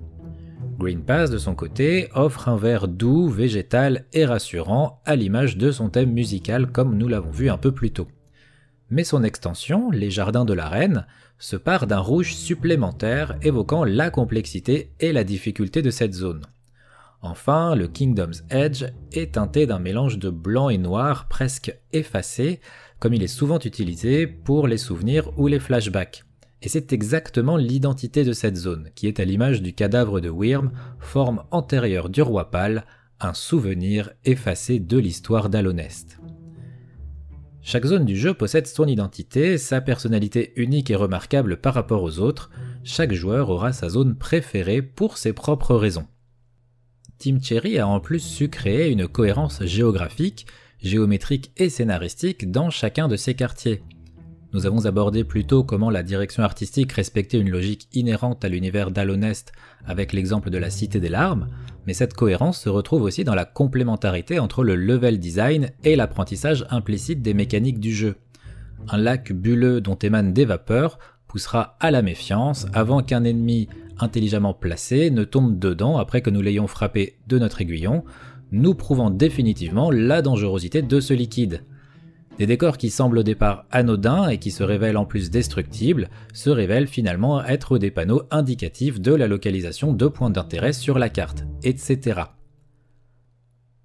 Green Pass, de son côté, offre un vert doux, végétal et rassurant, à l'image de son thème musical comme nous l'avons vu un peu plus tôt. Mais son extension, les Jardins de la Reine, se part d'un rouge supplémentaire évoquant la complexité et la difficulté de cette zone. Enfin, le Kingdom's Edge est teinté d'un mélange de blanc et noir presque effacé, comme il est souvent utilisé pour les souvenirs ou les flashbacks. Et c'est exactement l'identité de cette zone, qui est à l'image du cadavre de Wyrm, forme antérieure du roi pâle, un souvenir effacé de l'histoire d'Alonest. Chaque zone du jeu possède son identité, sa personnalité unique et remarquable par rapport aux autres, chaque joueur aura sa zone préférée pour ses propres raisons. Team Cherry a en plus su créer une cohérence géographique géométrique et scénaristique dans chacun de ces quartiers. Nous avons abordé plus tôt comment la direction artistique respectait une logique inhérente à l'univers d'Alonest avec l'exemple de la Cité des Larmes, mais cette cohérence se retrouve aussi dans la complémentarité entre le level design et l'apprentissage implicite des mécaniques du jeu. Un lac bulleux dont émanent des vapeurs poussera à la méfiance avant qu'un ennemi intelligemment placé ne tombe dedans après que nous l'ayons frappé de notre aiguillon, nous prouvant définitivement la dangerosité de ce liquide. Des décors qui semblent au départ anodins et qui se révèlent en plus destructibles se révèlent finalement être des panneaux indicatifs de la localisation de points d'intérêt sur la carte, etc.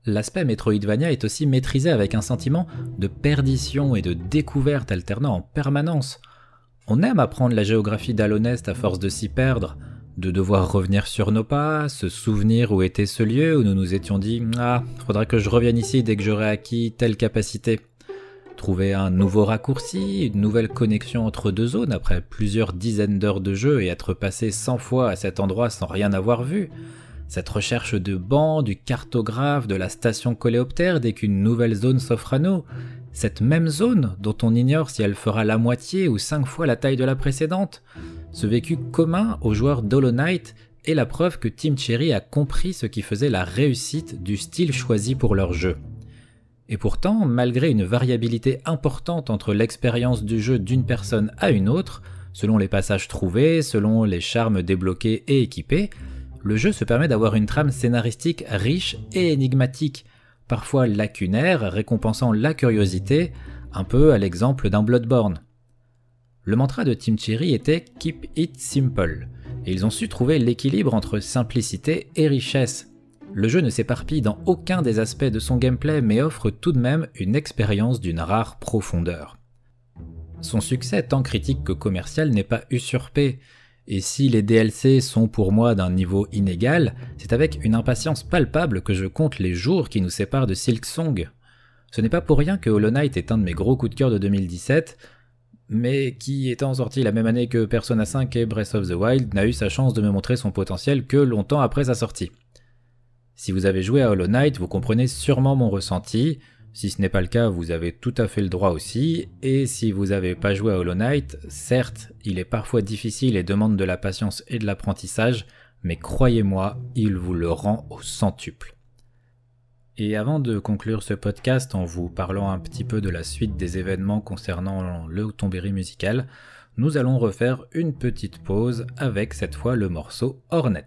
L'aspect Metroidvania est aussi maîtrisé avec un sentiment de perdition et de découverte alternant en permanence. On aime apprendre la géographie d'Alonest à force de s'y perdre, de devoir revenir sur nos pas, se souvenir où était ce lieu où nous nous étions dit Ah, faudra que je revienne ici dès que j'aurai acquis telle capacité. Trouver un nouveau raccourci, une nouvelle connexion entre deux zones après plusieurs dizaines d'heures de jeu et être passé 100 fois à cet endroit sans rien avoir vu. Cette recherche de banc, du cartographe, de la station coléoptère dès qu'une nouvelle zone s'offre à nous. Cette même zone dont on ignore si elle fera la moitié ou cinq fois la taille de la précédente. Ce vécu commun aux joueurs d'Hollow Knight est la preuve que Team Cherry a compris ce qui faisait la réussite du style choisi pour leur jeu. Et pourtant, malgré une variabilité importante entre l'expérience du jeu d'une personne à une autre, selon les passages trouvés, selon les charmes débloqués et équipés, le jeu se permet d'avoir une trame scénaristique riche et énigmatique, parfois lacunaire, récompensant la curiosité, un peu à l'exemple d'un Bloodborne. Le mantra de Team Cherry était Keep it simple, et ils ont su trouver l'équilibre entre simplicité et richesse. Le jeu ne s'éparpille dans aucun des aspects de son gameplay, mais offre tout de même une expérience d'une rare profondeur. Son succès tant critique que commercial n'est pas usurpé, et si les DLC sont pour moi d'un niveau inégal, c'est avec une impatience palpable que je compte les jours qui nous séparent de Silksong. Ce n'est pas pour rien que Hollow Knight est un de mes gros coups de cœur de 2017, mais qui, étant sorti la même année que Persona 5 et Breath of the Wild, n'a eu sa chance de me montrer son potentiel que longtemps après sa sortie. Si vous avez joué à Hollow Knight, vous comprenez sûrement mon ressenti, si ce n'est pas le cas, vous avez tout à fait le droit aussi, et si vous n'avez pas joué à Hollow Knight, certes, il est parfois difficile et demande de la patience et de l'apprentissage, mais croyez-moi, il vous le rend au centuple. Et avant de conclure ce podcast en vous parlant un petit peu de la suite des événements concernant le Tombéry musical, nous allons refaire une petite pause avec cette fois le morceau Hornet.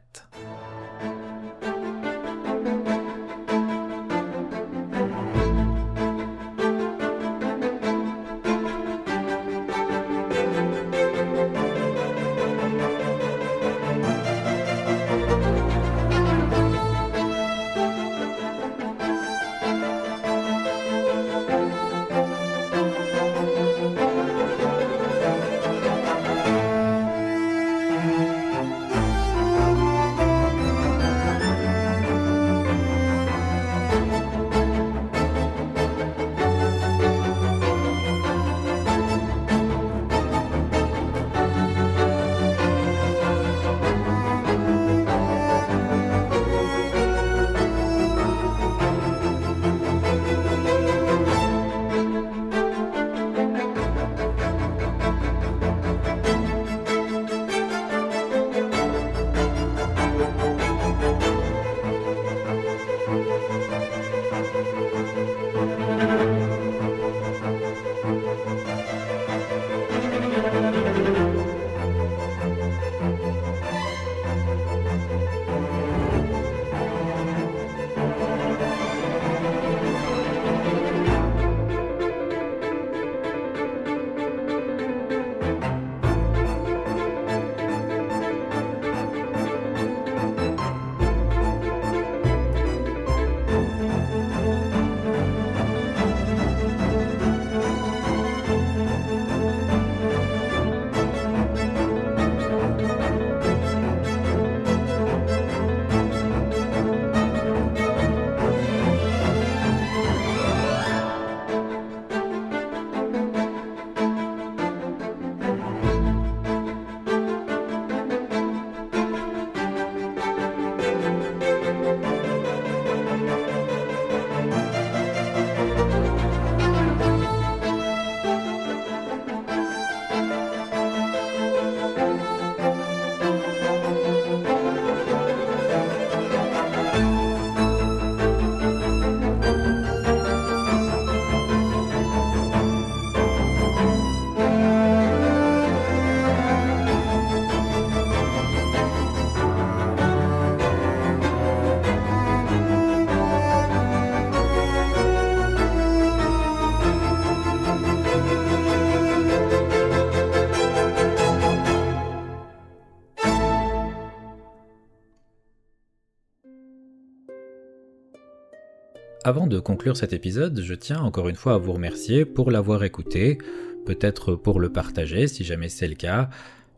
Avant de conclure cet épisode, je tiens encore une fois à vous remercier pour l'avoir écouté, peut-être pour le partager si jamais c'est le cas.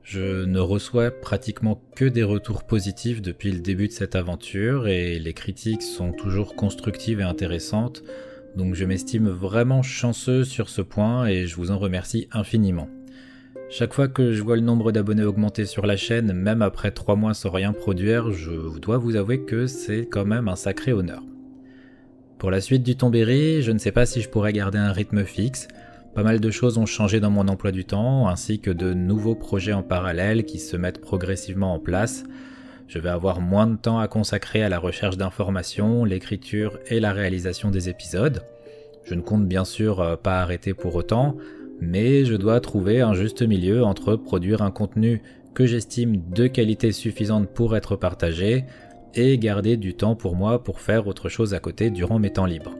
Je ne reçois pratiquement que des retours positifs depuis le début de cette aventure et les critiques sont toujours constructives et intéressantes, donc je m'estime vraiment chanceux sur ce point et je vous en remercie infiniment. Chaque fois que je vois le nombre d'abonnés augmenter sur la chaîne, même après 3 mois sans rien produire, je dois vous avouer que c'est quand même un sacré honneur. Pour la suite du Tombéry, je ne sais pas si je pourrais garder un rythme fixe. Pas mal de choses ont changé dans mon emploi du temps, ainsi que de nouveaux projets en parallèle qui se mettent progressivement en place. Je vais avoir moins de temps à consacrer à la recherche d'informations, l'écriture et la réalisation des épisodes. Je ne compte bien sûr euh, pas arrêter pour autant, mais je dois trouver un juste milieu entre produire un contenu que j'estime de qualité suffisante pour être partagé, et garder du temps pour moi pour faire autre chose à côté durant mes temps libres.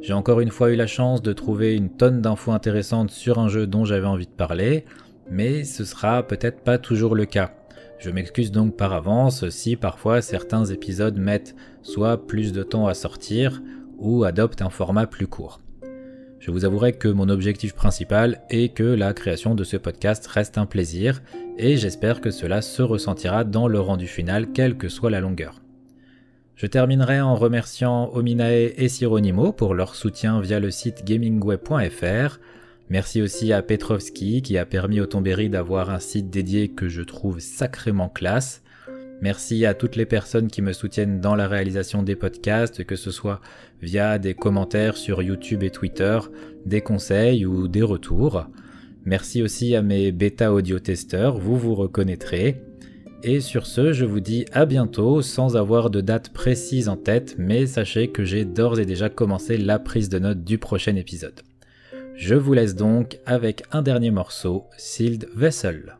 J'ai encore une fois eu la chance de trouver une tonne d'infos intéressantes sur un jeu dont j'avais envie de parler, mais ce sera peut-être pas toujours le cas. Je m'excuse donc par avance si parfois certains épisodes mettent soit plus de temps à sortir ou adoptent un format plus court. Je vous avouerai que mon objectif principal est que la création de ce podcast reste un plaisir, et j'espère que cela se ressentira dans le rendu final, quelle que soit la longueur. Je terminerai en remerciant Ominae et Sironimo pour leur soutien via le site gamingweb.fr. Merci aussi à Petrovski qui a permis au Tombéry d'avoir un site dédié que je trouve sacrément classe. Merci à toutes les personnes qui me soutiennent dans la réalisation des podcasts, que ce soit via des commentaires sur YouTube et Twitter, des conseils ou des retours. Merci aussi à mes bêta audio testeurs, vous vous reconnaîtrez. Et sur ce, je vous dis à bientôt sans avoir de date précise en tête, mais sachez que j'ai d'ores et déjà commencé la prise de notes du prochain épisode. Je vous laisse donc avec un dernier morceau, Sealed Vessel.